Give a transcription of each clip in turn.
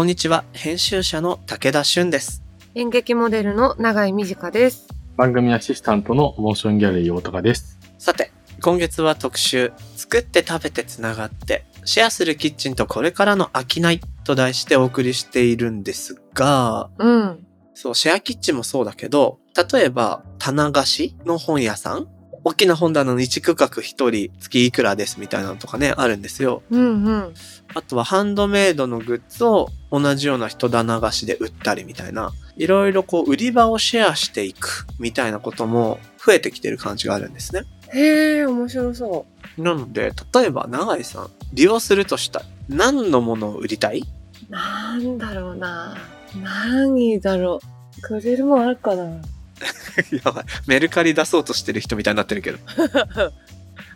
こんにちは、編集者の武田俊です。演劇モデルの永井美智香です。番組アシスタントのモーションギャラリー大高です。さて、今月は特集、作って食べてつながって、シェアするキッチンとこれからの商いと題してお送りしているんですが、うん。そう、シェアキッチンもそうだけど、例えば、棚貸しの本屋さん大きな本棚の1区画1人月いくらですみたいなのとかね、あるんですよ。うんうん。あとはハンドメイドのグッズを同じような人棚貸しで売ったりみたいな、いろいろこう売り場をシェアしていくみたいなことも増えてきてる感じがあるんですね。へえ、面白そなので、例えば永井さん、利用するとしたら何のものを売りたい？う。なんだろうな。何だろう。くれるもんあるかな。やばい。メルカリ出そうとしてる人みたいになってるけど。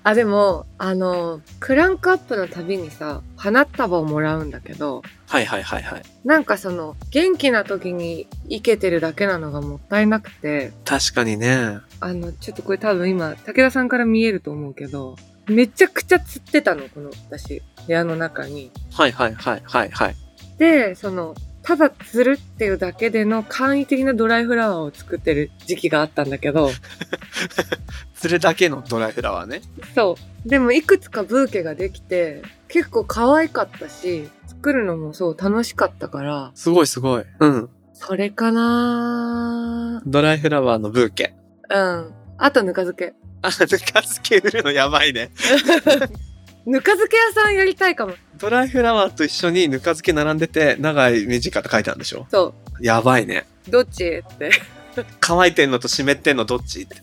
あ、でも、あの、クランクアップのたびにさ、花束をもらうんだけど、はいはいはいはい。なんかその、元気な時に生けてるだけなのがもったいなくて、確かにね。あの、ちょっとこれ多分今、武田さんから見えると思うけど、めちゃくちゃ釣ってたの、この私、部屋の中に。はいはいはいはいはい。で、その、ただ釣るっていうだけでの簡易的なドライフラワーを作ってる時期があったんだけど、それだけのドライフラワーね。そう。でもいくつかブーケができて、結構可愛かったし、作るのもそう楽しかったから、すごいすごい。うん。それかなドライフラワーのブーケ。うん。あとぬか漬け。あ、ぬか漬け売るのやばいね。ぬか漬け屋さんやりたいかも。ドライフラワーと一緒にぬか漬け並んでて、長い短って書いてあるんでしょ？そやばいね。う。どっち？って。乾いてんのと湿ってんのどっち？って。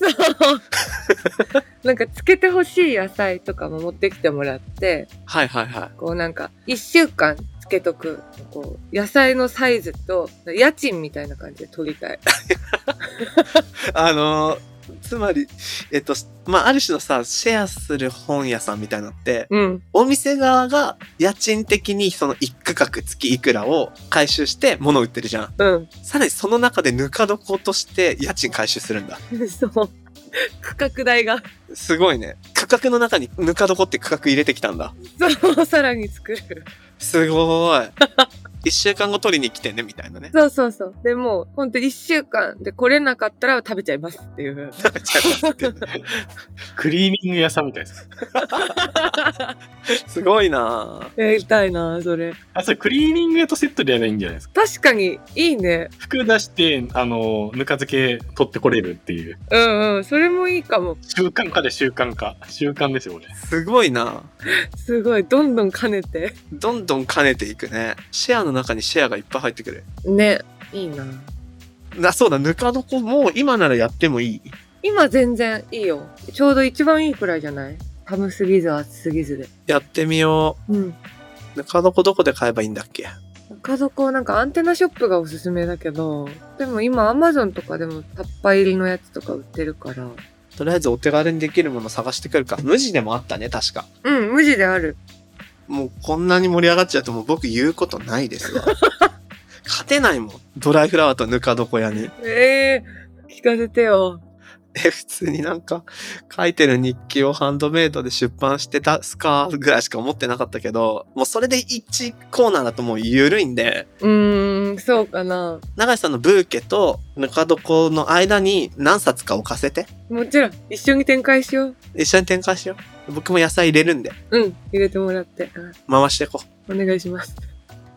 なんか漬けてほしい野菜とかも持ってきてもらって、はいはいはい。こうなんか、一週間漬けとく、こう、野菜のサイズと、家賃みたいな感じで取りたい。あのーつまり、えっと、まあ、ある種のさ、シェアする本屋さんみたいなのって、うん。お店側が家賃的にその一区画月いくらを回収して物を売ってるじゃん。うん。さらにその中でぬか床として家賃回収するんだ。そう。区画代が、すごいね。区画の中にぬか床って区画入れてきたんだ。そう、さらに作る。すごい。一週間後取りに来てね、みたいなね。そうそうそう。でもう、ほんと一週間で来れなかったら食べちゃいますっていう。食べちゃいますってクリーニング屋さんみたいです。すごいなぁやりたいなそれ。あ、それクリーニング屋とセットでやればいいんじゃないですか？確かに、いいね。服出して、あの、ぬか漬け取ってこれるっていう。うんうん。それもいいかも。習慣化で習慣化。習慣ですよ、これ。すごいな すごい。どんどん兼ねて。どんどん兼ねていくね。シェアの中にシェアがいっぱい入ってくる。ね。いいなな、そうだ、ぬか床もう今ならやってもいい。今全然いいよ。ちょうど一番いいくらいじゃない？寒すぎず暑すぎずで。やってみようん。う。ぬか床どこで買えばいいんだっけ？家族なんかアンテナショップがおすすめだけど、でも今アマゾンとかでもタッパ入りのやつとか売ってるから。とりあえずお手軽にできるもの探してくるか。無地でもあったね、確か。うん、無地である。もうこんなに盛り上がっちゃうともう僕言うことないですわ。勝てないもん。ドライフラワーとぬか床屋に。ええ聞かせてよ。え、普通になんか書いてる日記をハンドメイドで出版してたすかぐらいしか思ってなかったけど、もうそれで1コーナーだともう緩いんで、うーん、そうかな。長井さんのブーケとぬか床の間に何冊か置かせて。もちろん、一緒に展開しよう。一緒に展開しよう。僕も野菜入れるんで、うん、入れてもらって。回していこうんお願いします。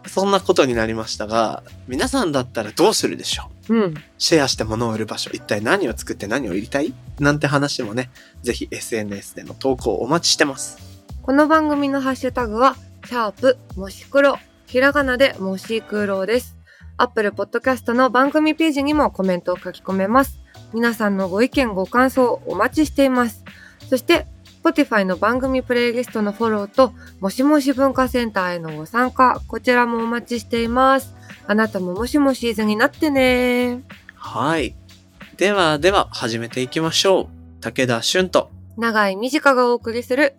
う。そんなことになりましたが、皆さんだったらどうするでしょう？うん。シェアして物を売る場所、一体何を作って何を売りたい？なんて話もね、ぜひ SNS での投稿お待ちしてます。この番組のハッシュタグは、シャープもし黒。ひらがなでもし黒です。アップルポッドキャストの番組ページにもコメントを書き込めます。皆さんのご意見ご感想お待ちしています。そして、Spotify の番組プレイリストのフォローと、もしもし文化センターへのご参加、こちらもお待ちしています。あなたももしもしーずになってねはい。ではでは始めていきましょう。武田俊と。長い短がお送りする、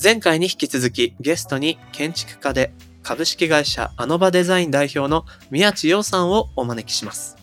前回に引き続きゲストに建築家で株式会社アノバデザイン代表の宮地洋さんをお招きします。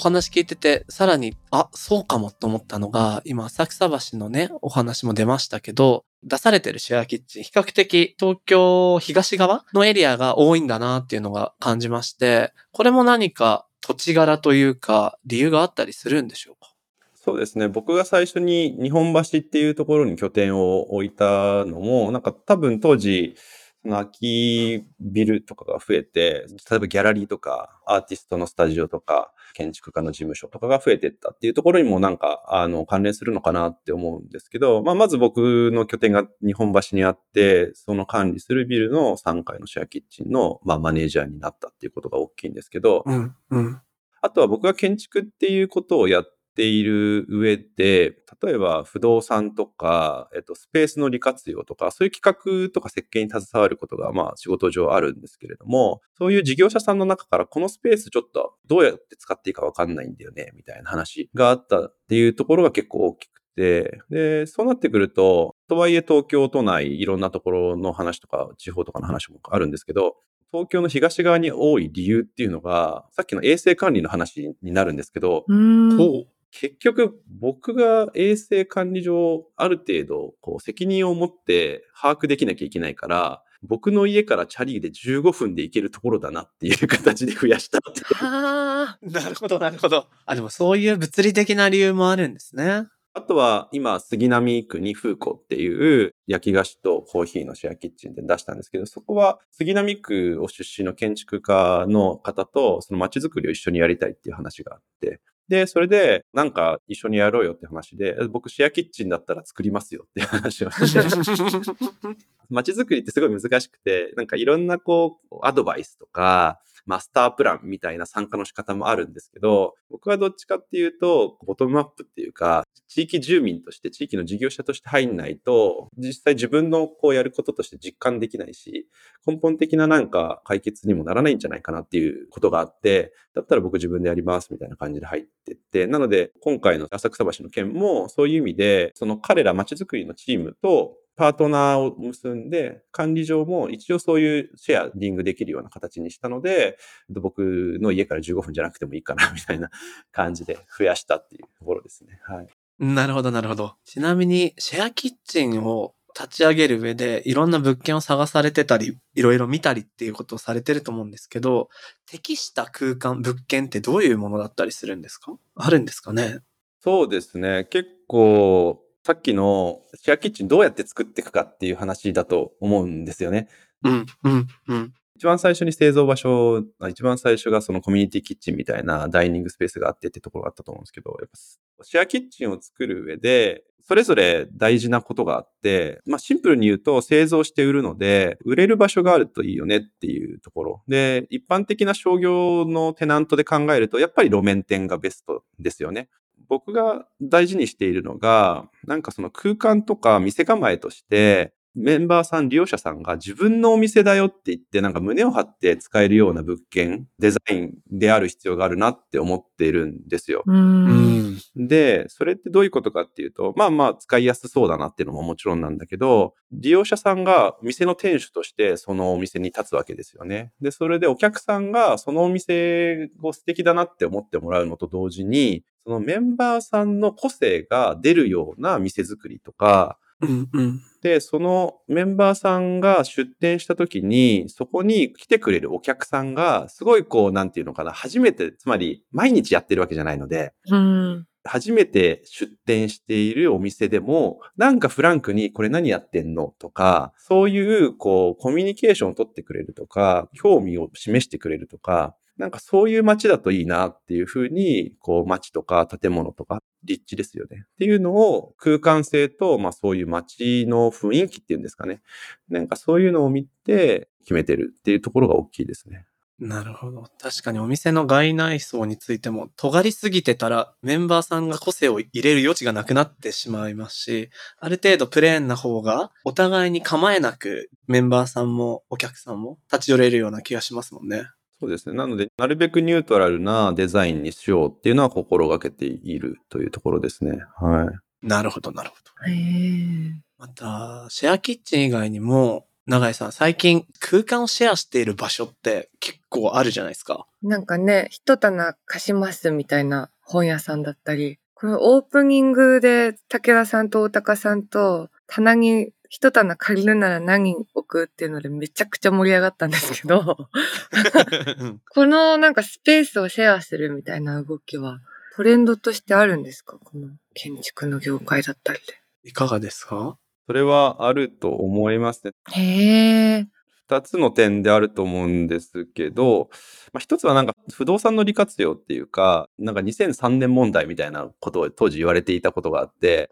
話聞いてて、さらに、あ、そうかもと思ったのが、今、浅草橋のね、お話も出ましたけど、出されてるシェアキッチン、比較的東京東側のエリアが多いんだなっていうのが感じまして、これも何か土地柄というか、理由があったりするんでしょうか？そうですね。僕が最初に日本橋っていうところに拠点を置いたのも、なんか多分当時、その空きビルとかが増えて、例えばギャラリーとか、アーティストのスタジオとか、建築家の事務所とかが増えてったっていうところにもなんか、あの、関連するのかなって思うんですけど、まあ、まず僕の拠点が日本橋にあって、その管理するビルの3階のシェアキッチンの、まあ、マネージャーになったっていうことが大きいんですけど、うん、うん。あとは僕が建築っていうことをやっている上で、例えば不動産とか、えっと、スペースの利活用とか、そういう企画とか設計に携わることが、まあ仕事上あるんですけれども、そういう事業者さんの中からこのスペースちょっとどうやって使っていいかわかんないんだよね、みたいな話があったっていうところが結構大きくて、で、そうなってくると、とはいえ東京都内いろんなところの話とか、地方とかの話もあるんですけど、東京の東側に多い理由っていうのが、さっきの衛生管理の話になるんですけど。結局僕が衛生管理上ある程度こう責任を持って把握できなきゃいけないから、僕の家からチャリで15分で行けるところだなっていう形で増やしたって。なるほど、なるほど。あ、でもそういう物理的な理由もあるんですね。あとは今杉並区にフーコっていう焼き菓子とコーヒーのシェアキッチンで出したんですけど、そこは杉並区を出身の建築家の方とその街づくりを一緒にやりたいっていう話があって、で、それで、なんか一緒にやろうよって話で、僕シェアキッチンだったら作りますよって 話をして、街づくりってすごい難しくて、なんかいろんなこう、アドバイスとか、マスタープランみたいな参加の仕方もあるんですけど、僕はどっちかっていうと、ボトムアップっていうか、地域住民として、地域の事業者として入んないと、実際自分のこうやることとして実感できないし、根本的ななんか解決にもならないんじゃないかなっていうことがあって、だったら僕自分でやりますみたいな感じで入ってって、なので今回の浅草橋の件もそういう意味で、その彼ら街づくりのチームとパートナーを結んで、管理上も一応そういうシェアリングできるような形にしたので、僕の家から15分じゃなくてもいいかなみたいな感じで増やしたっていうところですね。はい。なるほど、なるほど。ちなみに、シェアキッチンを立ち上げる上で、いろんな物件を探されてたり、いろいろ見たりっていうことをされてると思うんですけど、適した空間、物件ってどういうものだったりするんですか？あるんですかね？そうですね。結構、さっきのシェアキッチンどうやって作っていくかっていう話だと思うんですよね。うん、うん、うん。一番最初に製造場所、一番最初がそのコミュニティキッチンみたいなダイニングスペースがあってってところがあったと思うんですけど、やっぱシェアキッチンを作る上で、それぞれ大事なことがあって、まあシンプルに言うと製造して売るので、売れる場所があるといいよねっていうところ。で、一般的な商業のテナントで考えると、やっぱり路面店がベストですよね。僕が大事にしているのが、なんかその空間とか店構えとして、メンバーさん、利用者さんが自分のお店だよって言って、なんか胸を張って使えるような物件、デザインである必要があるなって思っているんですよ。で、それってどういうことかっていうと、まあまあ使いやすそうだなっていうのももちろんなんだけど、利用者さんが店の店主としてそのお店に立つわけですよね。で、それでお客さんがそのお店を素敵だなって思ってもらうのと同時に、そのメンバーさんの個性が出るような店作りとか、うん、うん。で、そのメンバーさんが出店した時に、そこに来てくれるお客さんが、すごいこう、なんていうのかな、初めて、つまり毎日やってるわけじゃないので、うん。初めて出店しているお店でも、なんかフランクにこれ何やってんの？とか、そういうこうコミュニケーションを取ってくれるとか、興味を示してくれるとか、なんかそういう街だといいなっていうふうに、こう街とか建物とか立地ですよね。っていうのを空間性と、まあそういう街の雰囲気っていうんですかね。なんかそういうのを見て決めてるっていうところが大きいですね。なるほど。確かにお店の外内装についても、尖りすぎてたらメンバーさんが個性を入れる余地がなくなってしまいますし、ある程度プレーンな方が、お互いに構えなくメンバーさんもお客さんも立ち寄れるような気がしますもんね。そうですね。なので、なるべくニュートラルなデザインにしようっていうのは心がけているというところですね。はい。なるほど、なるほど。へえ。また、シェアキッチン以外にも、永井さん、最近空間をシェアしている場所って結構あるじゃないですか。なんかね、一棚貸しますみたいな本屋さんだったり、このオープニングで武田さんと大高さんと棚に一棚借りるなら何置くっていうのでめちゃくちゃ盛り上がったんですけど このなんかスペースをシェアするみたいな動きはトレンドとしてあるんですか？この建築の業界だったりで。いかがですか？それはあると思いますね。へえ。2つの点であると思うんですけど、まあ、1つはなんか不動産の利活用っていうか、なんか2003年問題みたいなことを当時言われていたことがあって、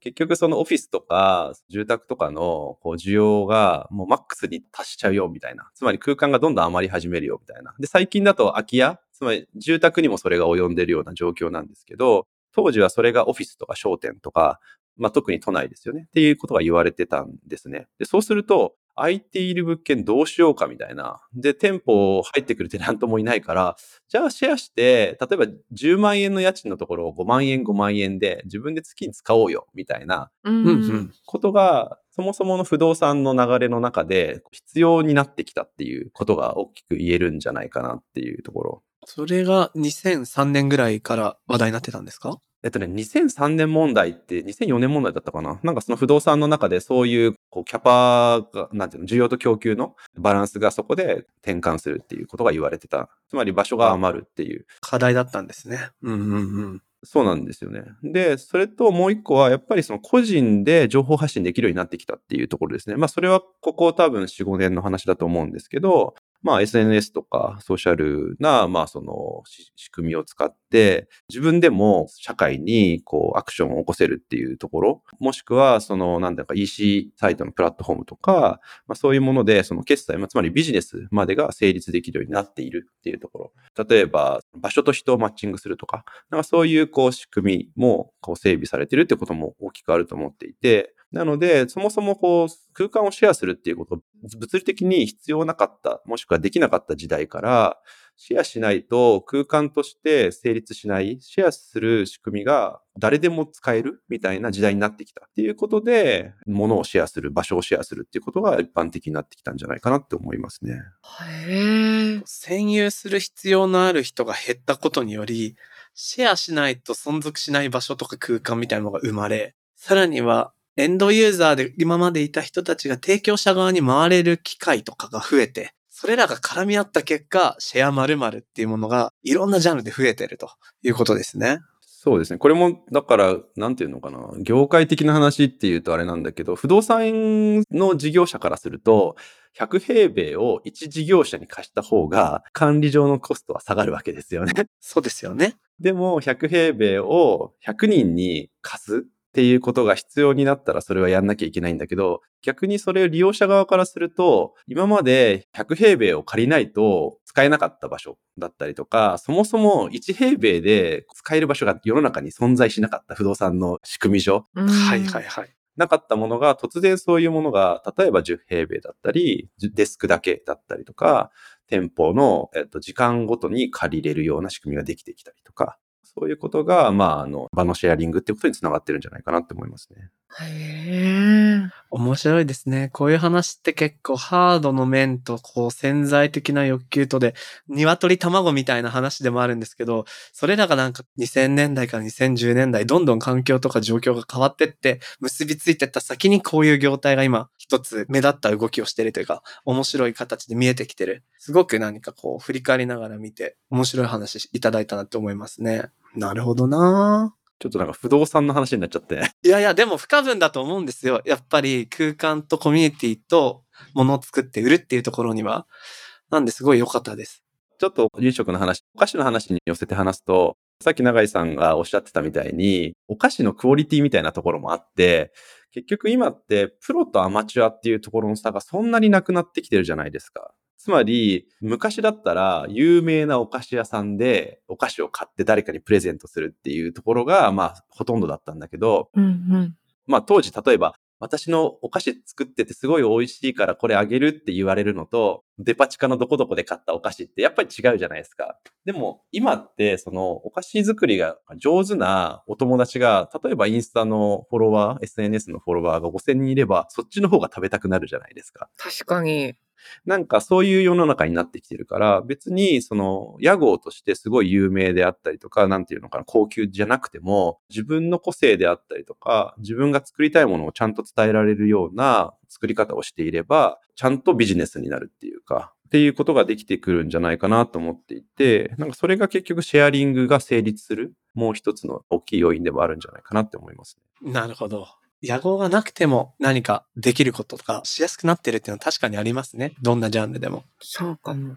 結局そのオフィスとか住宅とかのこう需要がもうマックスに達しちゃうよみたいな。つまり空間がどんどん余り始めるよみたいな。で、最近だと空き家、つまり住宅にもそれが及んでるような状況なんですけど、当時はそれがオフィスとか商店とか、まあ、特に都内ですよね。っていうことが言われてたんですね。で、そうすると、空いている物件どうしようかみたいな。で、店舗入ってくるテナントもいないから、じゃあシェアして、例えば10万円の家賃のところを5万円5万円で自分で月に使おうよみたいなうんうんうん。ことが、そもそもの不動産の流れの中で必要になってきたっていうことが大きく言えるんじゃないかなっていうところ。それが2003年ぐらいから話題になってたんですか？えっとね、2003年問題って2004年問題だったかななんかその不動産の中でそういうこうキャパが、なんていうの、需要と供給のバランスがそこで転換するっていうことが言われてた。つまり場所が余るっていう。課題だったんですね。うんうんうん。そうなんですよね。で、それともう一個は、やっぱりその個人で情報発信できるようになってきたっていうところですね。まあそれはここ多分4、5年の話だと思うんですけど、まあ SNS とかソーシャルな、まあその仕組みを使って、自分でも社会にこうアクションを起こせるっていうところ、もしくはそのなんだか EC サイトのプラットフォームとか、まあそういうものでその決済、まあつまりビジネスまでが成立できるようになっているっていうところ。例えば場所と人をマッチングするとか、なんかそういうこう仕組みもこう整備されてるってことも大きくあると思っていて、なので、そもそもこう空間をシェアするっていうこと、物理的に必要なかった、もしくはできなかった時代から、シェアしないと空間として成立しない、シェアする仕組みが誰でも使えるみたいな時代になってきたっていうことで、物をシェアする、場所をシェアするっていうことが一般的になってきたんじゃないかなって思いますね。へー。占有する必要のある人が減ったことにより、シェアしないと存続しない場所とか空間みたいなのが生まれ、さらにはエンドユーザーで今までいた人たちが提供者側に回れる機会とかが増えて、それらが絡み合った結果、シェア〇〇っていうものがいろんなジャンルで増えてるということですね。そうですね。これも、だから、なんていうのかな。業界的な話っていうとあれなんだけど、不動産の事業者からすると、100平米を1事業者に貸した方が管理上のコストは下がるわけですよね。そうですよね。でも、100平米を100人に貸すっていうことが必要になったらそれはやんなきゃいけないんだけど、逆にそれを利用者側からすると、今まで100平米を借りないと使えなかった場所だったりとか、そもそも1平米で使える場所が世の中に存在しなかった不動産の仕組み上、うん。はいはいはい。なかったものが突然そういうものが、例えば10平米だったり、デスクだけだったりとか、店舗の、えっと、時間ごとに借りれるような仕組みができてきたりとか、そういうことが、まあ、あの、場のシェアリングっていうことにつながってるんじゃないかなって思いますね。へー。面白いですね。こういう話って結構ハードの面とこう潜在的な欲求とで、鶏卵みたいな話でもあるんですけど、それらがなんか2000年代から2010年代、どんどん環境とか状況が変わってって、結びついてった先にこういう業態が今一つ目立った動きをしてるというか、面白い形で見えてきてる。すごく何かこう振り返りながら見て、面白い話いただいたなって思いますね。なるほどなぁちょっとなんか不動産の話になっちゃって。いやいや、でも不可分だと思うんですよ。やっぱり空間とコミュニティと物を作って売るっていうところには。なんですごい良かったです。ちょっと飲食の話、お菓子の話に寄せて話すと、さっき永井さんがおっしゃってたみたいに、お菓子のクオリティみたいなところもあって、結局今ってプロとアマチュアっていうところの差がそんなになくなってきてるじゃないですか。つまり、昔だったら有名なお菓子屋さんでお菓子を買って誰かにプレゼントするっていうところが、まあ、ほとんどだったんだけど、うんうん。まあ当時例えば、私のお菓子作っててすごい美味しいからこれあげるって言われるのと、デパ地下のどこどこで買ったお菓子ってやっぱり違うじゃないですか。でも今ってそのお菓子作りが上手なお友達が、例えばインスタのフォロワー、SNS のフォロワーが5000人いれば、そっちの方が食べたくなるじゃないですか。確かに。なんかそういう世の中になってきてるから、別にその屋号としてすごい有名であったりとか、なんていうのかな、高級じゃなくても、自分の個性であったりとか、自分が作りたいものをちゃんと伝えられるような作り方をしていれば、ちゃんとビジネスになるっていうか、っていうことができてくるんじゃないかなと思っていて、なんかそれが結局シェアリングが成立する、もう一つの大きい要因でもあるんじゃないかなって思いますね。なるほど。野号がなくても何かできることとかしやすくなってるっていうのは確かにありますね。どんなジャンルでも。そうかも。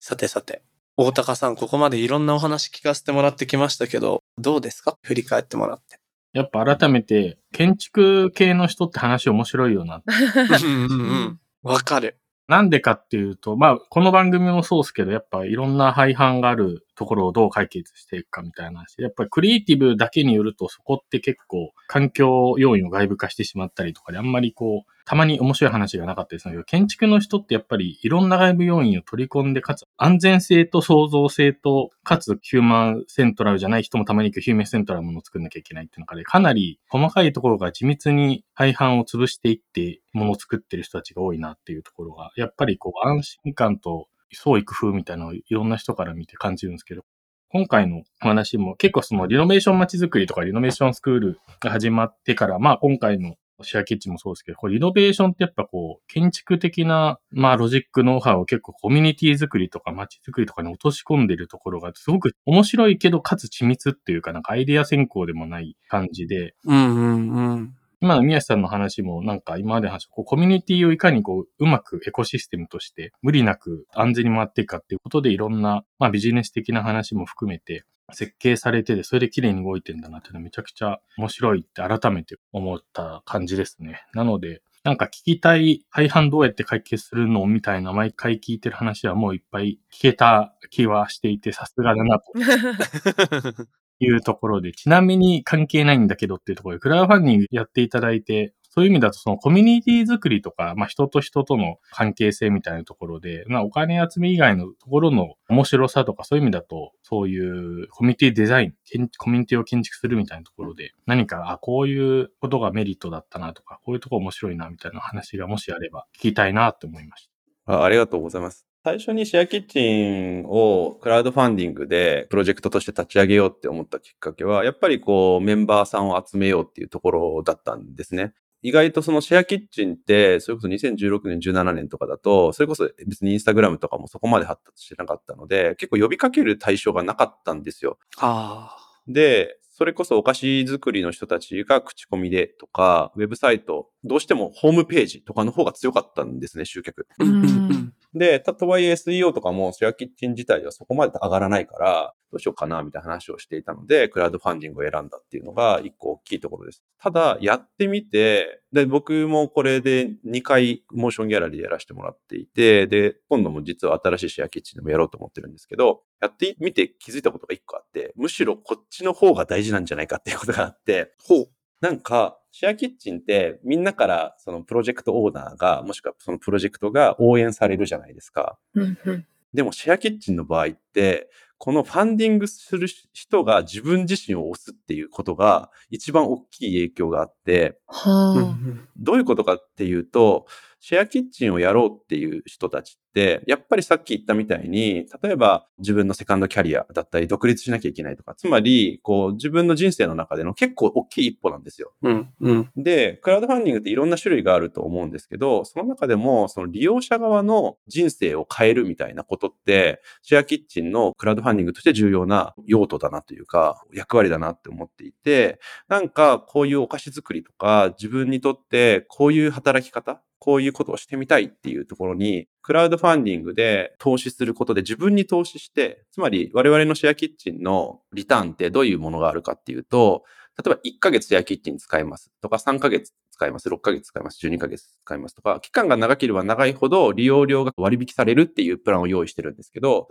さてさて、大高さん、ここまでいろんなお話聞かせてもらってきましたけど、どうですか？振り返ってもらって。やっぱ改めて、建築系の人って話面白いよな。うんうんうん。わかる。なんでかっていうと、まあ、この番組もそうですけど、やっぱいろんな廃反があるところをどう解決していくかみたいな話。やっぱりクリエイティブだけによると、そこって結構環境要因を外部化してしまったりとかで、あんまりこう、たまに面白い話がなかったりするんだけど、建築の人ってやっぱりいろんな外部要因を取り込んで、かつ安全性と創造性と、かつヒューマンセントラルじゃない人もたまに行くヒューマンセントラルものを作んなきゃいけないっていう中で、かなり細かいところが緻密に廃反を潰していって、ものを作ってる人たちが多いなっていうところが、やっぱりこう安心感と創意工夫みたいなのをいろんな人から見て感じるんですけど、今回の話も結構そのリノベーション街づくりとかリノベーションスクールが始まってから、まあ今回のシェアキッチンもそうですけど、これリノベーションってやっぱこう、建築的な、まあロジックノウハウを結構コミュニティ作りとか街づくりとかに落とし込んでるところがすごく面白いけど、かつ緻密っていうかなんかアイデア先行でもない感じで、うんうんうん。今の宮下さんの話もなんか今までの話、こうコミュニティをいかにこううまくエコシステムとして無理なく安全に回っていくかっていうことでいろんな、まあビジネス的な話も含めて設計されてて、それで綺麗に動いてんだなっていうのはめちゃくちゃ面白いって改めて思った感じですね。なので、なんか聞きたい廃反どうやって解決するのみたいな毎回聞いてる話はもういっぱい聞けた気はしていてさすがだなと いうところで、ちなみに関係ないんだけどっていうところで、クラウドファンディングやっていただいて、そういう意味だとそのコミュニティ作りとか、まあ人と人との関係性みたいなところで、まあお金集め以外のところの面白さとかそういう意味だと、そういうコミュニティデザイン、コミュニティを建築するみたいなところで、何か、あ、こういうことがメリットだったなとか、こういうとこ面白いなみたいな話がもしあれば聞きたいなと思いました。あありがとうございます。最初にシェアキッチンをクラウドファンディングでプロジェクトとして立ち上げようって思ったきっかけは、やっぱりこうメンバーさんを集めようっていうところだったんですね。意外とそのシェアキッチンって、それこそ2016年、17年とかだと、それこそ別にインスタグラムとかもそこまで発達してなかったので、結構呼びかける対象がなかったんですよ。あで、それこそお菓子作りの人たちが口コミでとか、ウェブサイト、どうしてもホームページとかの方が強かったんですね、集客。で、たとはいえ SEO とかもシェアキッチン自体ではそこまで上がらないから、どうしようかなみたいな話をしていたので、クラウドファンディングを選んだっていうのが一個大きいところです。ただ、やってみて、で、僕もこれで2回モーションギャラリーやらせてもらっていて、で、今度も実は新しいシェアキッチンでもやろうと思ってるんですけど、やってみて気づいたことが1個あって、むしろこっちの方が大事なんじゃないかっていうことがあって、ほう。なんか、シェアキッチンってみんなからそのプロジェクトオーナーが、もしくはそのプロジェクトが応援されるじゃないですか。でもシェアキッチンの場合って、このファンディングする人が自分自身を押すっていうことが一番大きい影響があって、はあ。どういうことかっていうと、シェアキッチンをやろうっていう人たちって、やっぱりさっき言ったみたいに、例えば自分のセカンドキャリアだったり、独立しなきゃいけないとか、つまり、こう、自分の人生の中での結構大きい一歩なんですよ。うんうん。で、クラウドファンディングっていろんな種類があると思うんですけど、その中でも、その利用者側の人生を変えるみたいなことって、シェアキッチンのクラウドファンディングとして重要な用途だなというか、役割だなって思っていて、なんかこういうお菓子作りとか、自分にとってこういう働き方、こういうことをしてみたいっていうところに、クラウドファンディングで投資することで自分に投資して、つまり我々のシェアキッチンのリターンってどういうものがあるかっていうと、例えば1ヶ月シェアキッチン使いますとか3ヶ月使います、6ヶ月使います、12ヶ月使いますとか、期間が長ければ長いほど利用料が割引されるっていうプランを用意してるんですけど、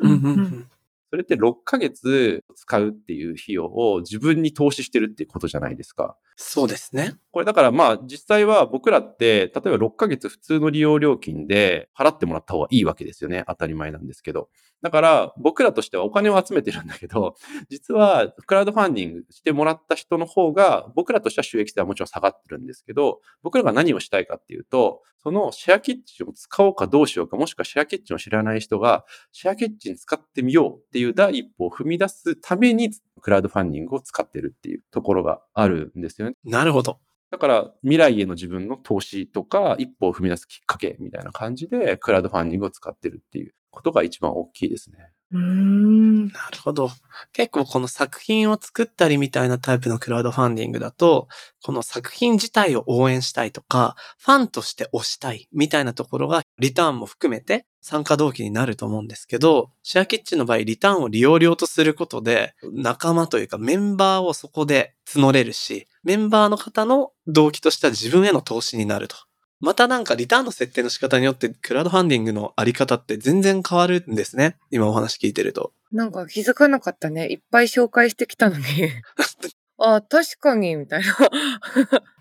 それって6ヶ月使うっていう費用を自分に投資してるっていうことじゃないですか。そうですね。これだからまあ実際は僕らって、例えば6ヶ月普通の利用料金で払ってもらった方がいいわけですよね。当たり前なんですけど。だから僕らとしてはお金を集めてるんだけど、実はクラウドファンディングしてもらった人の方が僕らとしては収益性はもちろん下がってるんですけど、僕らが何をしたいかっていうと、そのシェアキッチンを使おうかどうしようか、もしくはシェアキッチンを知らない人がシェアキッチン使ってみようっていう第一歩を踏み出すためにクラウドファンディングを使ってるっていうところがあるんですよね。なるほど。だから未来への自分の投資とか一歩を踏み出すきっかけみたいな感じでクラウドファンディングを使ってるっていうことが一番大きいですね。うーん。なるほど。結構この作品を作ったりみたいなタイプのクラウドファンディングだと、この作品自体を応援したいとか、ファンとして推したいみたいなところがリターンも含めて参加動機になると思うんですけど、シェアキッチンの場合リターンを利用料とすることで、仲間というかメンバーをそこで募れるし、メンバーの方の動機としては自分への投資になると。またなんかリターンの設定の仕方によってクラウドファンディングのあり方って全然変わるんですね。今お話聞いてると。なんか気づかなかったね。いっぱい紹介してきたのに。あ、確かに、みたいな。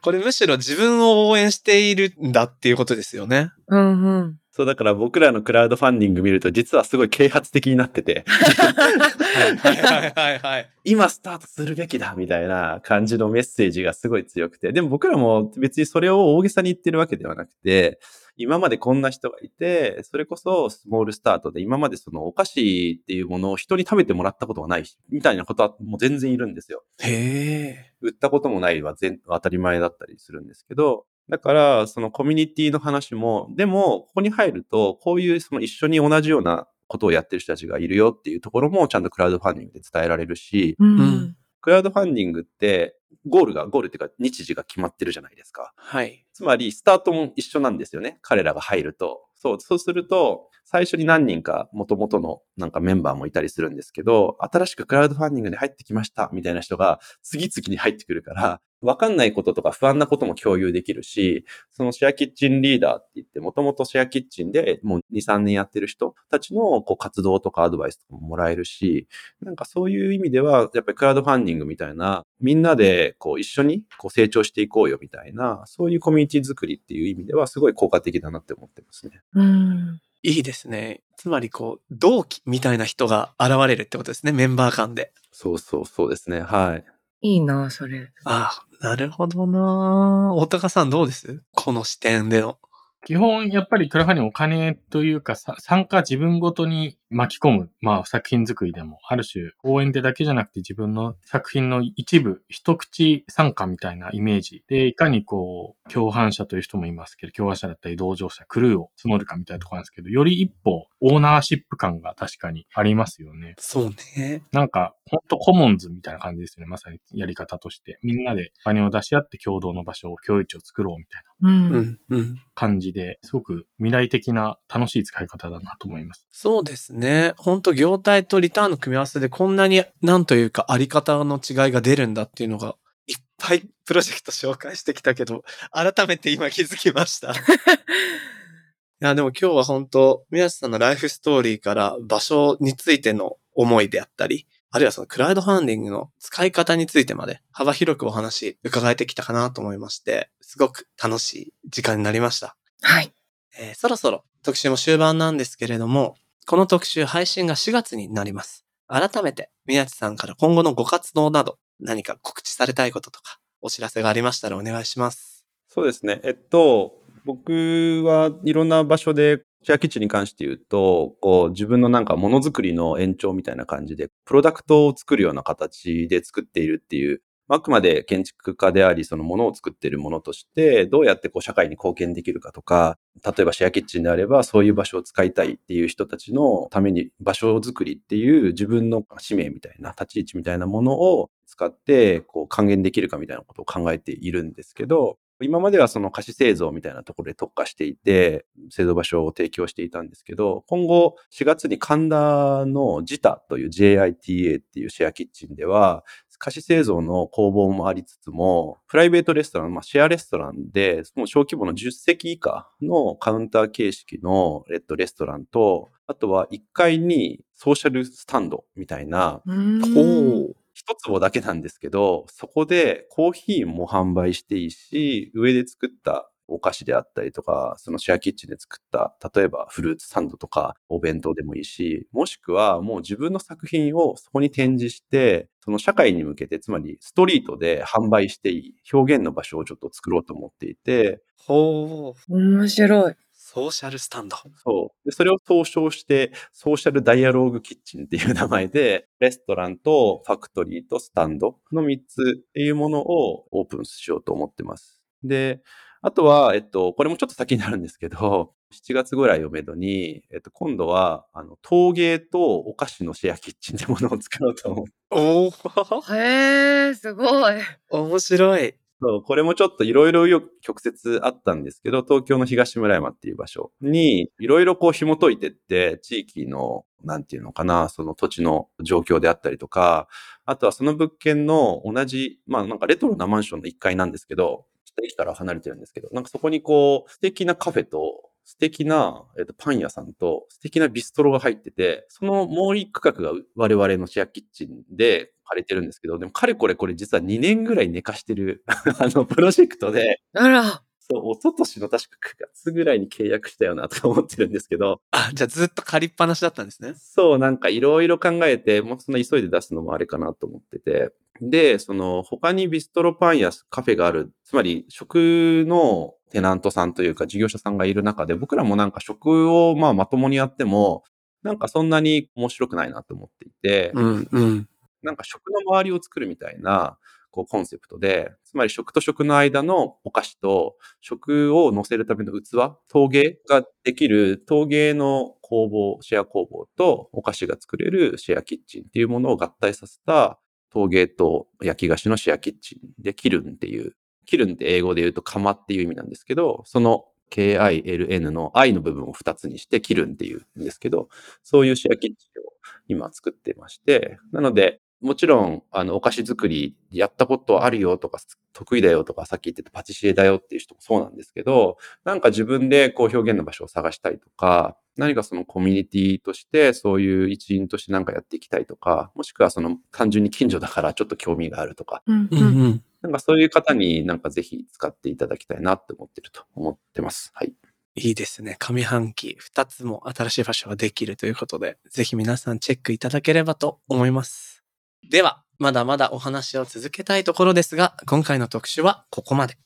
これむしろ自分を応援しているんだっていうことですよね。うんうん。そう、だから僕らのクラウドファンディング見ると実はすごい啓発的になってて、はいはいはいはい。今スタートするべきだみたいな感じのメッセージがすごい強くて、でも僕らも別にそれを大げさに言ってるわけではなくて、今までこんな人がいて、それこそスモールスタートで今までそのお菓子っていうものを人に食べてもらったことがないみたいなことはもう全然いるんですよ。へえ。売ったこともないは全当たり前だったりするんですけど、だから、そのコミュニティの話も、でも、ここに入ると、こういうその一緒に同じようなことをやってる人たちがいるよっていうところもちゃんとクラウドファンディングで伝えられるし、うんうんクラウドファンディングって、ゴールが、ゴールっていうか日時が決まってるじゃないですか。はい。つまり、スタートも一緒なんですよね。彼らが入ると。そう、そうすると、最初に何人か元々のなんかメンバーもいたりするんですけど、新しくクラウドファンディングで入ってきましたみたいな人が次々に入ってくるから、わかんないこととか不安なことも共有できるし、そのシェアキッチンリーダーって言って、もともとシェアキッチンでもう2、3年やってる人たちのこう活動とかアドバイスとかももらえるし、なんかそういう意味では、やっぱりクラウドファンディングみたいな、みんなでこう一緒にこう成長していこうよみたいな、そういうコミュニティ作りっていう意味ではすごい効果的だなって思ってますね。うん。いいですね。つまりこう、同期みたいな人が現れるってことですね。メンバー間で。そうそうそうですね。はい。いいな、それ。ああ、なるほどな大高さんどうです？この視点での。基本、やっぱりクラファンディングお金というか、参加自分ごとに巻き込む、まあ作品作りでも、ある種応援でだけじゃなくて自分の作品の一部、一口参加みたいなイメージで、いかにこう、共犯者という人もいますけど、共犯者だったり同乗者、クルーを募るかみたいなところなんですけど、より一歩、オーナーシップ感が確かにありますよね。そうね。なんか、ほんとコモンズみたいな感じですよね。まさにやり方として。みんなでお金を出し合って共同の場所を、共有地を作ろうみたいな。感じで、すごく未来的な楽しい使い方だなと思います。そうですね。本当業態とリターンの組み合わせでこんなになんというかあり方の違いが出るんだっていうのがいっぱいプロジェクト紹介してきたけど、改めて今気づきました。いや、でも今日は本当、宮下さんのライフストーリーから場所についての思いであったり、あるいはそのクラウドファンディングの使い方についてまで幅広くお話伺えてきたかなと思いまして、すごく楽しい時間になりました。はい。えーそろそろ特集も終盤なんですけれども、この特集配信が4月になります。改めて宮地さんから今後のご活動など何か告知されたいこととかお知らせがありましたらお願いします。そうですね。えっと、僕はいろんな場所で、シェアキッチンに関して言うと、こう自分のなんかものづくりの延長みたいな感じで、プロダクトを作るような形で作っているっていう、あくまで建築家であり、そのものを作っているものとして、どうやってこう社会に貢献できるかとか、例えばシェアキッチンであれば、そういう場所を使いたいっていう人たちのために場所づくりっていう自分の使命みたいな、立ち位置みたいなものを使って、こう還元できるかみたいなことを考えているんですけど、今まではその貸し製造みたいなところで特化していて、製造場所を提供していたんですけど、今後4月に神田のジタという JITA っていうシェアキッチンでは、貸し製造の工房もありつつも、プライベートレストラン、まあ、シェアレストランで、もう小規模の10席以下のカウンター形式のレッドレストランと、あとは1階にソーシャルスタンドみたいな。一坪だけなんですけど、そこでコーヒーも販売していいし、上で作ったお菓子であったりとか、そのシェアキッチンで作った、例えばフルーツサンドとかお弁当でもいいし、もしくはもう自分の作品をそこに展示して、その社会に向けて、つまりストリートで販売していい表現の場所をちょっと作ろうと思っていて、ほう。面白い。ソーシャルスタンド。そう。で、それを総称して、ソーシャルダイアローグキッチンっていう名前で、レストランとファクトリーとスタンドの3つっていうものをオープンしようと思ってます。で、あとは、えっと、これもちょっと先になるんですけど、7月ぐらいをめどに、えっと、今度は、あの、陶芸とお菓子のシェアキッチンってものを作ろうと思っておおへえ、すごい。面白い。そう、これもちょっといろいろよ曲折あったんですけど、東京の東村山っていう場所に、いろいろこう紐解いてって、地域の、なんていうのかな、その土地の状況であったりとか、あとはその物件の同じ、まあなんかレトロなマンションの1階なんですけど、ちょっと駅から離れてるんですけど、なんかそこにこう、素敵なカフェと、素敵な、えっと、パン屋さんと素敵なビストロが入ってて、そのもう一区画が我々のシェアキッチンで借りてるんですけど、でもかれこれこれ実は2年ぐらい寝かしてるあのプロジェクトで、あら。そう、一昨年の確か9月ぐらいに契約したよなとか思ってるんですけど、あ、じゃあずっと借りっぱなしだったんですね。そう、なんかいろいろ考えて、もうそんな急いで出すのもあれかなと思ってて。で、その他にビストロパンやカフェがある、つまり食のテナントさんというか事業者さんがいる中で、僕らもなんか食をまあまともにやっても、なんかそんなに面白くないなと思っていて、うんうん。なんか食の周りを作るみたいな、こうコンセプトで、つまり食と食の間のお菓子と食を乗せるための器、陶芸ができる陶芸の工房、シェア工房とお菓子が作れるシェアキッチンっていうものを合体させた陶芸と焼き菓子のシェアキッチン。でキルンっていう、キルンって英語で言うと釜っていう意味なんですけど、その KILN の I の部分を2つにしてキルンっていうんですけど、そういうシェアキッチンを今作ってまして、なので、もちろん、あの、お菓子作りやったことあるよとか、得意だよとか、さっき言ってたパティシエだよっていう人もそうなんですけど、なんか自分でこう表現の場所を探したいとか、何かそのコミュニティとしてそういう一員としてなんかやっていきたいとか、もしくはその単純に近所だからちょっと興味があるとか、うんうんうん。なんかそういう方になんかぜひ使っていただきたいなって思ってると思ってます。はい。いいですね。上半期2つも新しい場所ができるということで、ぜひ皆さんチェックいただければと思います。では、まだまだお話を続けたいところですが、今回の特集はここまで。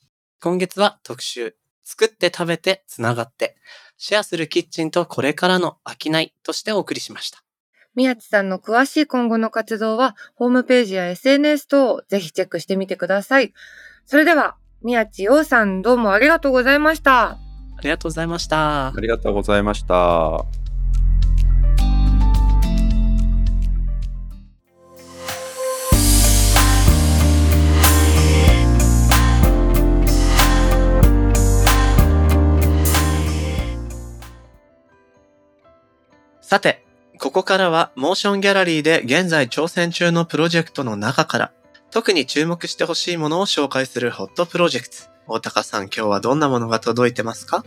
今月は特集、作って食べてつながって、シェアするキッチンとこれからの商いとしてお送りしました。宮地さんの詳しい今後の活動は、ホームページや SNS 等をぜひチェックしてみてください。それでは、宮地洋さんどうもありがとうございました。ありがとうございましたあ。りがとうございました。さて、ここからはモーションギャラリーで現在挑戦中のプロジェクトの中から、特に注目してほしいものを紹介するホットプロジェクト。大高さん、今日はどんなものが届いてますか？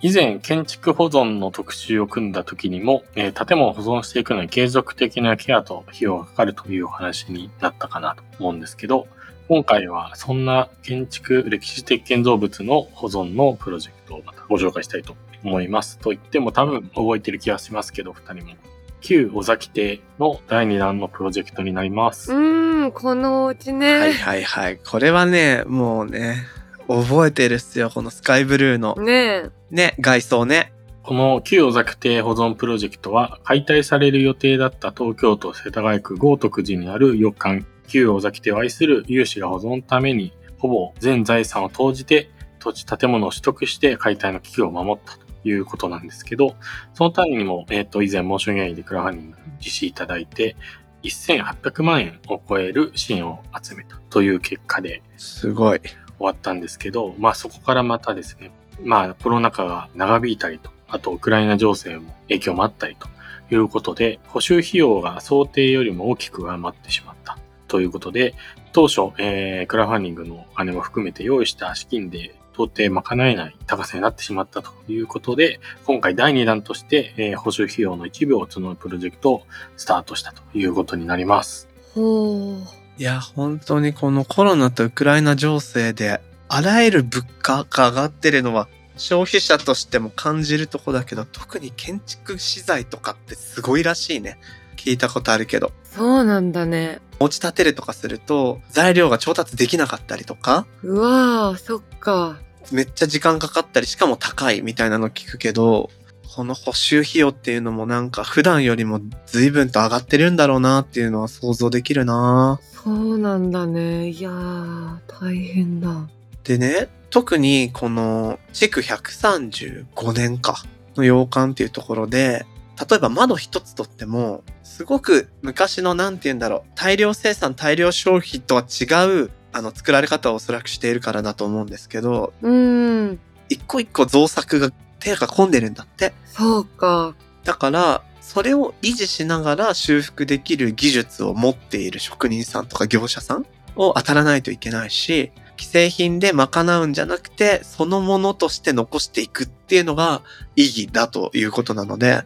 以前、建築保存の特集を組んだ時にも、えー建物を保存していくのに継続的なケアと費用がかかるというお話になったかなと思うんですけど、今回はそんな建築歴史的建造物の保存のプロジェクトをまたご紹介したいと思います。と言っても多分覚えてる気がしますけど、二人も。旧尾崎邸の第2弾のプロジェクトになります。うーん、このお家ね。はいはいはい。これはね、もうね、覚えてるっすよ。このスカイブルーの。ねえ。ね、外装ね。この旧尾崎邸保存プロジェクトは解体される予定だった東京都世田谷区豪徳寺にある洋館旧尾崎邸を愛する有志が保存のためにほぼ全財産を投じて土地建物を取得して解体の危機を守ったということなんですけど、そのためにも、えっ、と、以前モーションギャラリーでクラファンディング実施いただいて、1800万円を超える支援を集めたという結果ですごい。終わったんですけど、まあそこからまたですね、まあコロナ禍が長引いたりと、あとウクライナ情勢も影響もあったりということで、補修費用が想定よりも大きく上回ってしまったということで、当初、えー、クラファンディングのお金も含めて用意した資金で到底賄えない高さになってしまったということで、今回第2弾として、えー補修費用の一部を募るプロジェクトをスタートしたということになります。ほう。いや、本当にこのコロナとウクライナ情勢であらゆる物価が上がってるのは消費者としても感じるとこだけど、特に建築資材とかってすごいらしいね。聞いたことあるけど。そうなんだね。持ち立てるとかすると、材料が調達できなかったりとか、うわー、そっか。めっちゃ時間かかったり、しかも高いみたいなの聞くけど、この補修費用っていうのもなんか普段よりも随分と上がってるんだろうなっていうのは想像できるなそうなんだね。いやー、大変だ。でね、特にこの築135年かの洋館っていうところで、例えば窓一つとっても、すごく昔のなんて言うんだろう、大量生産、大量消費とは違う、あの、作られ方をおそらくしているからだと思うんですけど、うーん、一個一個造作が手が込んでるんだって。そうか。だから、それを維持しながら修復できる技術を持っている職人さんとか業者さんを当たらないといけないし、既製品で賄うんじゃなくて、そのものとして残していくっていうのが意義だということなので、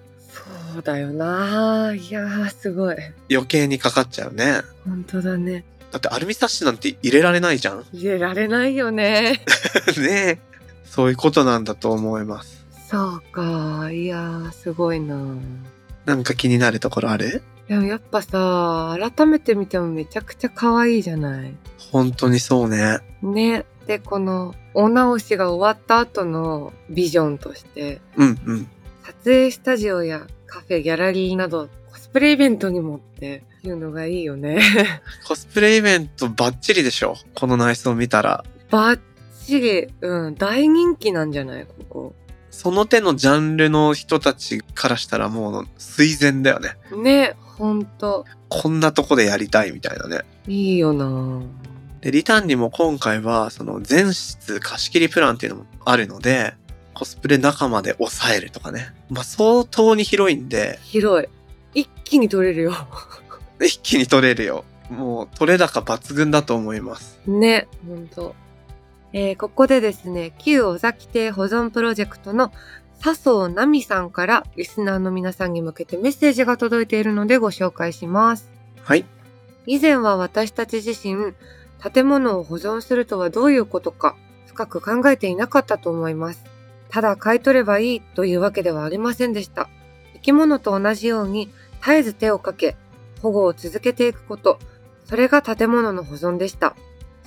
そうだよな。いやー、すごい。余計にかかっちゃうね。本当だね。だってアルミサッシなんて入れられないじゃん。入れられないよね。ねえ。そういうことなんだと思います。そうか。いやー、すごいな。なんか気になるところある？でもやっぱさ、改めて見てもめちゃくちゃ可愛いじゃない？本当にそうね。ね。で、この、お直しが終わった後のビジョンとして、うんうん。撮影スタジオやカフェ、ギャラリーなど、コスプレイベントにもっていうのがいいよね。コスプレイベントバッチリでしょ？この内装見たら。バッチリ、うん、大人気なんじゃない？ここ。その手のジャンルの人たちからしたらもう垂涎だよね。ね、ほんと、こんなとこでやりたいみたいなね。いいよなで、リターンにも今回はその全室貸し切りプランっていうのもあるので、コスプレ仲間で抑えるとかね。まあ相当に広いんで、広い。一気に撮れるよ。一気に取れるよ。もう取れ高抜群だと思います。ね、ほんと。えーここでですね、旧尾崎邸保存プロジェクトの笹生奈美さんからリスナーの皆さんに向けてメッセージが届いているのでご紹介します。はい。以前は私たち自身、建物を保存するとはどういうことか深く考えていなかったと思います。ただ買い取ればいいというわけではありませんでした。生き物と同じように絶えず手をかけ、保護を続けていくこと、それが建物の保存でした。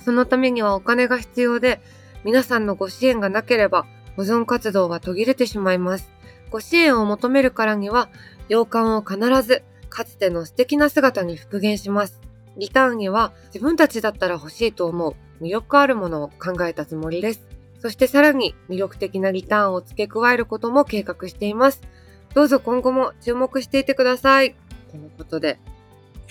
そのためにはお金が必要で、皆さんのご支援がなければ保存活動は途切れてしまいます。ご支援を求めるからには、洋館を必ずかつての素敵な姿に復元します。リターンには自分たちだったら欲しいと思う魅力あるものを考えたつもりです。そしてさらに魅力的なリターンを付け加えることも計画しています。どうぞ今後も注目していてください。とのことで。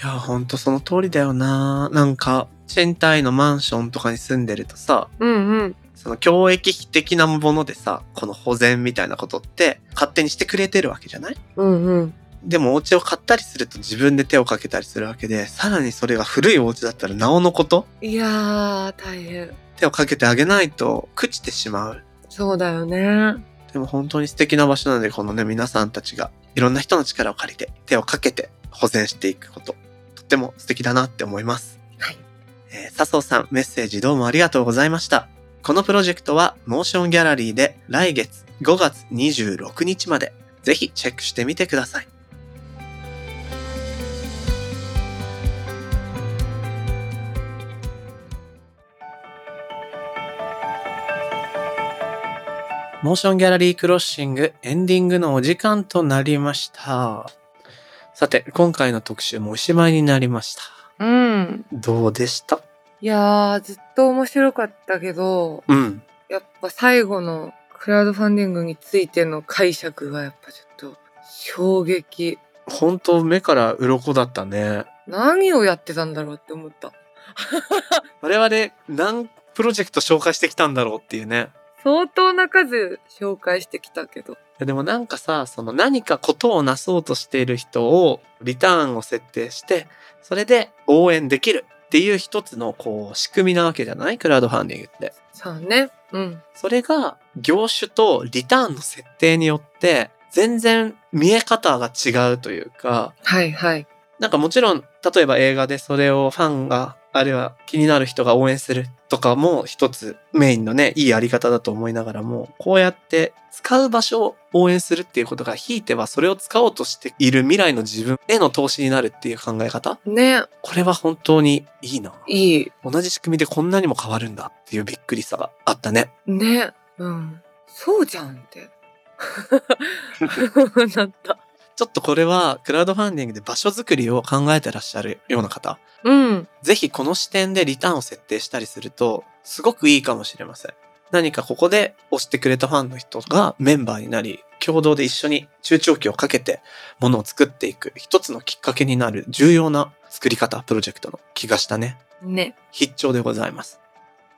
いや、ほんとその通りだよななんか、賃貸のマンションとかに住んでるとさ、うんうん。その教育費的なものでさ、この保全みたいなことって勝手にしてくれてるわけじゃない？うんうん。でもお家を買ったりすると自分で手をかけたりするわけで、さらにそれが古いお家だったらなおのこと、いやー、大変。手をかけてあげないと朽ちてしまう。そうだよね。でも本当に素敵な場所なので、このね、皆さんたちがいろんな人の力を借りて手をかけて保全していくこと、とっても素敵だなって思います。はい。えー、笹生さん、メッセージどうもありがとうございました。このプロジェクトは、モーションギャラリーで来月5月26日まで、ぜひチェックしてみてください。モーションギャラリークロッシングエンディングのお時間となりました。さて、今回の特集もおしまいになりました。うん。どうでした？いやー、ずっと面白かったけど、うん。やっぱ最後のクラウドファンディングについての解釈がやっぱちょっと衝撃。本当目から鱗だったね。何をやってたんだろうって思った。我々何プロジェクト紹介してきたんだろうっていうね。相当な数紹介してきたけど。でもなんかさ、その何かことをなそうとしている人をリターンを設定して、それで応援できるっていう一つのこう仕組みなわけじゃない？クラウドファンディングって。そうね。うん。それが業種とリターンの設定によって全然見え方が違うというか、はいはい。なんかもちろん、例えば映画でそれをファンがあるいは気になる人が応援するとかも一つメインのね、いいやり方だと思いながらも、こうやって使う場所を応援するっていうことが、ひいてはそれを使おうとしている未来の自分への投資になるっていう考え方？ね、これは本当にいいな。いい。同じ仕組みでこんなにも変わるんだっていうびっくりさがあったね。ね。うん。そうじゃんって。なった。ちょっとこれはクラウドファンディングで場所づくりを考えてらっしゃるような方、うん。ぜひこの視点でリターンを設定したりすると、すごくいいかもしれません。何かここで押してくれたファンの人がメンバーになり、共同で一緒に中長期をかけてものを作っていく一つのきっかけになる重要な作り方、プロジェクトの気がしたね。ね。必聴でございます。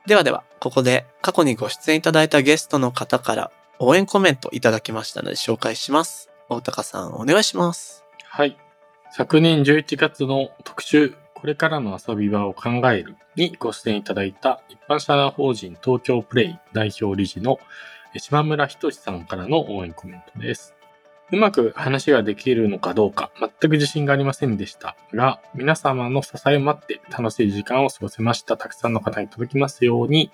ではでは、ここで過去にご出演いただいたゲストの方から応援コメントいただきましたので紹介します。大高さんお願いします。はい。昨年11月の特集、これからの遊び場を考えるにご出演いただいた一般社団法人東京プレイ代表理事の島村仁さんからの応援コメントです。うまく話ができるのかどうか全く自信がありませんでしたが、皆様の支えを待って楽しい時間を過ごせました。たくさんの方に届きますように、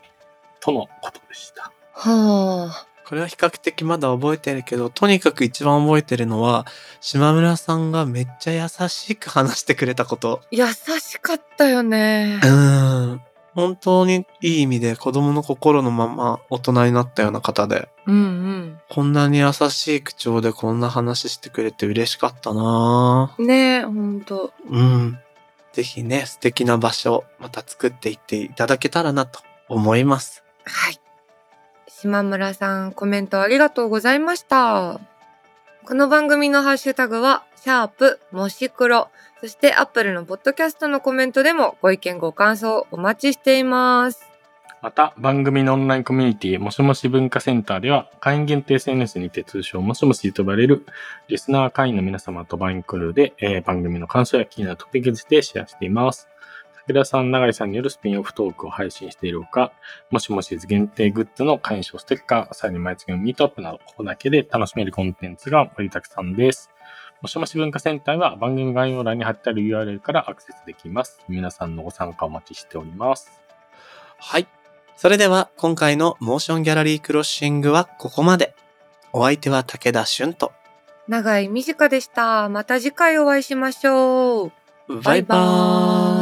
とのことでした。はあ。これは比較的まだ覚えてるけど、とにかく一番覚えてるのは、島村さんがめっちゃ優しく話してくれたこと。優しかったよねう。ーん。本当にいい意味で子供の心のまま大人になったような方で、うんうん。こんなに優しい口調でこんな話してくれて嬉しかったなぁねほんと。うん。ぜひね、素敵な場所、また作っていっていただけたらなと思います。はい。島村さん、コメントありがとうございました。この番組のハッシュタグは、シャープ、もし黒。そして、アップルのポッドキャストのコメントでもご意見ご感想お待ちしています。また、番組のオンラインコミュニティ、もしもし文化センターでは、会員限定 SNS にて通称もしもしと呼ばれる、リスナー会員の皆様とバインクルーで、えー番組の感想や気になるトピックについてシェアしています。武田さん、永井さんによるスピンオフトークを配信しているほか、もしもし限定グッズの会員証ステッカー、さらに毎月のミートアップなど、ここだけで楽しめるコンテンツが盛りだくさんです。もしもし文化センターは番組概要欄に貼ってある URL からアクセスできます。皆さんのご参加お待ちしております。はい。それでは今回のモーションギャラリークロッシングはここまで。お相手は武田俊と。長井美智香でした。また次回お会いしましょう。バイバーイ。